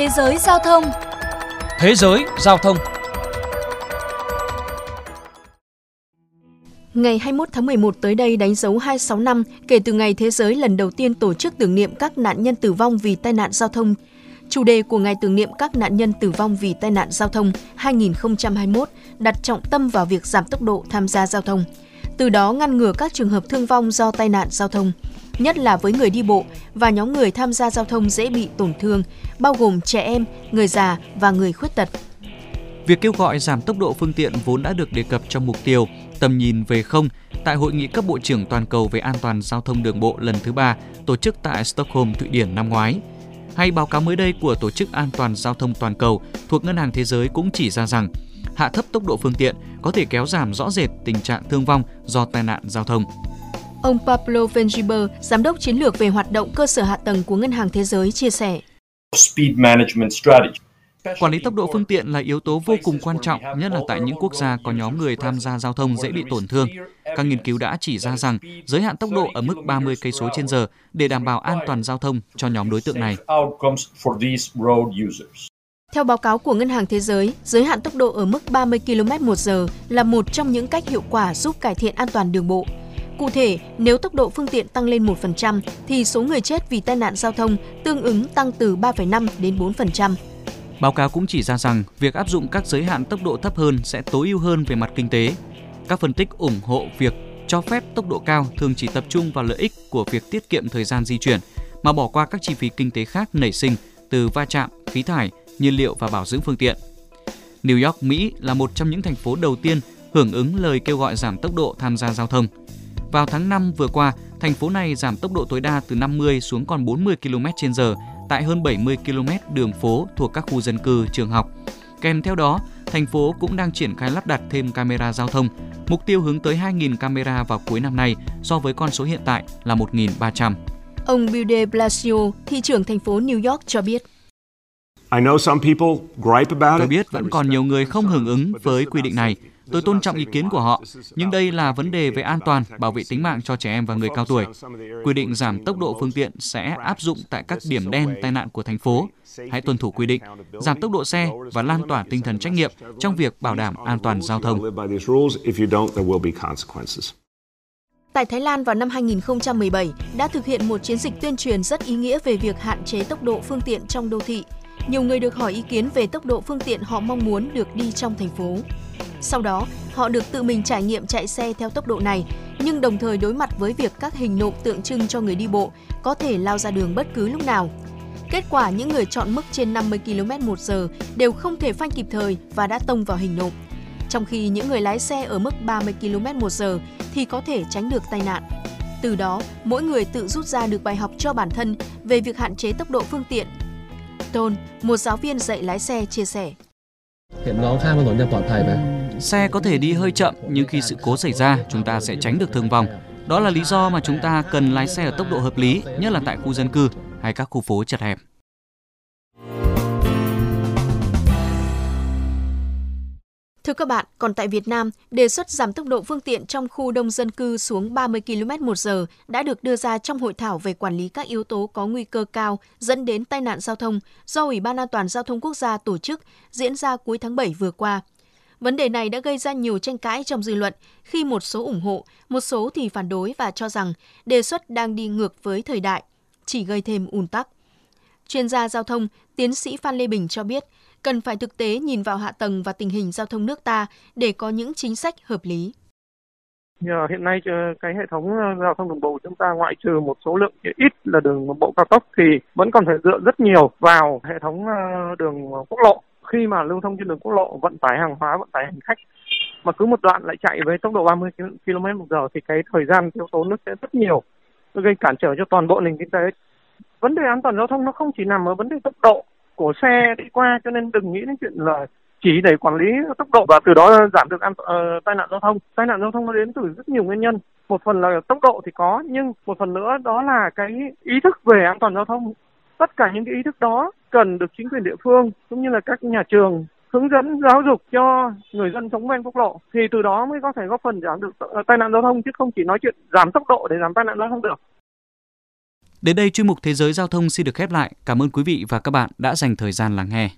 Thế giới giao thông. Thế giới giao thông. Ngày 21 tháng 11 tới đây đánh dấu 26 năm kể từ ngày thế giới lần đầu tiên tổ chức tưởng niệm các nạn nhân tử vong vì tai nạn giao thông. Chủ đề của ngày tưởng niệm các nạn nhân tử vong vì tai nạn giao thông 2021 đặt trọng tâm vào việc giảm tốc độ tham gia giao thông, từ đó ngăn ngừa các trường hợp thương vong do tai nạn giao thông, nhất là với người đi bộ và nhóm người tham gia giao thông dễ bị tổn thương, bao gồm trẻ em, người già và người khuyết tật. Việc kêu gọi giảm tốc độ phương tiện vốn đã được đề cập trong mục tiêu tầm nhìn về không tại hội nghị cấp bộ trưởng toàn cầu về an toàn giao thông đường bộ lần thứ ba tổ chức tại Stockholm, Thụy Điển năm ngoái. Hay báo cáo mới đây của Tổ chức An toàn Giao thông Toàn cầu thuộc Ngân hàng Thế giới cũng chỉ ra rằng hạ thấp tốc độ phương tiện có thể kéo giảm rõ rệt tình trạng thương vong do tai nạn giao thông. Ông Pablo Vengiber, giám đốc chiến lược về hoạt động cơ sở hạ tầng của Ngân hàng Thế giới chia sẻ. Speed management strategy Quản lý tốc độ phương tiện là yếu tố vô cùng quan trọng, nhất là tại những quốc gia có nhóm người tham gia giao thông dễ bị tổn thương. Các nghiên cứu đã chỉ ra rằng giới hạn tốc độ ở mức 30 cây số trên giờ để đảm bảo an toàn giao thông cho nhóm đối tượng này. Theo báo cáo của Ngân hàng Thế giới, giới hạn tốc độ ở mức 30 km một giờ là một trong những cách hiệu quả giúp cải thiện an toàn đường bộ. Cụ thể, nếu tốc độ phương tiện tăng lên 1% thì số người chết vì tai nạn giao thông tương ứng tăng từ 3,5 đến 4%. Báo cáo cũng chỉ ra rằng việc áp dụng các giới hạn tốc độ thấp hơn sẽ tối ưu hơn về mặt kinh tế. Các phân tích ủng hộ việc cho phép tốc độ cao thường chỉ tập trung vào lợi ích của việc tiết kiệm thời gian di chuyển mà bỏ qua các chi phí kinh tế khác nảy sinh từ va chạm, khí thải, nhiên liệu và bảo dưỡng phương tiện. New York, Mỹ là một trong những thành phố đầu tiên hưởng ứng lời kêu gọi giảm tốc độ tham gia giao thông. Vào tháng 5 vừa qua, thành phố này giảm tốc độ tối đa từ 50 xuống còn 40 km/h tại hơn 70 km đường phố thuộc các khu dân cư, trường học. Kèm theo đó, thành phố cũng đang triển khai lắp đặt thêm camera giao thông, mục tiêu hướng tới 2.000 camera vào cuối năm nay so với con số hiện tại là 1.300. Ông Bill de Blasio, thị trưởng thành phố New York cho biết. Tôi biết vẫn còn nhiều người không hưởng ứng với quy định này, Tôi tôn trọng ý kiến của họ, nhưng đây là vấn đề về an toàn, bảo vệ tính mạng cho trẻ em và người cao tuổi. Quy định giảm tốc độ phương tiện sẽ áp dụng tại các điểm đen tai nạn của thành phố. Hãy tuân thủ quy định, giảm tốc độ xe và lan tỏa tinh thần trách nhiệm trong việc bảo đảm an toàn giao thông. Tại Thái Lan vào năm 2017 đã thực hiện một chiến dịch tuyên truyền rất ý nghĩa về việc hạn chế tốc độ phương tiện trong đô thị. Nhiều người được hỏi ý kiến về tốc độ phương tiện họ mong muốn được đi trong thành phố. Sau đó, họ được tự mình trải nghiệm chạy xe theo tốc độ này, nhưng đồng thời đối mặt với việc các hình nộm tượng trưng cho người đi bộ có thể lao ra đường bất cứ lúc nào. Kết quả những người chọn mức trên 50 km một giờ đều không thể phanh kịp thời và đã tông vào hình nộm. Trong khi những người lái xe ở mức 30 km một giờ thì có thể tránh được tai nạn. Từ đó, mỗi người tự rút ra được bài học cho bản thân về việc hạn chế tốc độ phương tiện. Tôn, một giáo viên dạy lái xe chia sẻ. Xe có thể đi hơi chậm nhưng khi sự cố xảy ra chúng ta sẽ tránh được thương vong. Đó là lý do mà chúng ta cần lái xe ở tốc độ hợp lý, nhất là tại khu dân cư hay các khu phố chật hẹp. Thưa các bạn, còn tại Việt Nam, đề xuất giảm tốc độ phương tiện trong khu đông dân cư xuống 30 km một giờ đã được đưa ra trong hội thảo về quản lý các yếu tố có nguy cơ cao dẫn đến tai nạn giao thông do Ủy ban An toàn Giao thông Quốc gia tổ chức diễn ra cuối tháng 7 vừa qua. Vấn đề này đã gây ra nhiều tranh cãi trong dư luận khi một số ủng hộ, một số thì phản đối và cho rằng đề xuất đang đi ngược với thời đại, chỉ gây thêm ùn tắc. Chuyên gia giao thông, tiến sĩ Phan Lê Bình cho biết, cần phải thực tế nhìn vào hạ tầng và tình hình giao thông nước ta để có những chính sách hợp lý. Nhờ hiện nay ờ, cái hệ thống ờ, giao thông đường bộ chúng ta ngoại trừ một số lượng ít là đường bộ cao tốc thì vẫn còn phải dựa rất nhiều vào hệ thống ờ, đường quốc lộ. Khi mà lưu thông trên đường quốc lộ vận tải hàng hóa, vận tải hành khách mà cứ một đoạn lại chạy với tốc độ 30 km một giờ thì cái thời gian thiếu tốn nó sẽ rất nhiều, gây cản trở cho toàn bộ nền kinh tế. Vấn đề an toàn giao thông nó không chỉ nằm ở vấn đề tốc độ của xe đi qua cho nên đừng nghĩ đến chuyện là chỉ để quản lý tốc độ và từ đó giảm được an uh, tai nạn giao thông. Tai nạn giao thông nó đến từ rất nhiều nguyên nhân. Một phần là tốc độ thì có nhưng một phần nữa đó là cái ý thức về an toàn giao thông. Tất cả những cái ý thức đó cần được chính quyền địa phương cũng như là các nhà trường hướng dẫn, giáo dục cho người dân sống ven quốc lộ thì từ đó mới có thể góp phần giảm được ờ, tai nạn giao thông chứ không chỉ nói chuyện giảm tốc độ để giảm tai nạn giao thông được. Đến đây chuyên mục Thế giới giao thông xin được khép lại. Cảm ơn quý vị và các bạn đã dành thời gian lắng nghe.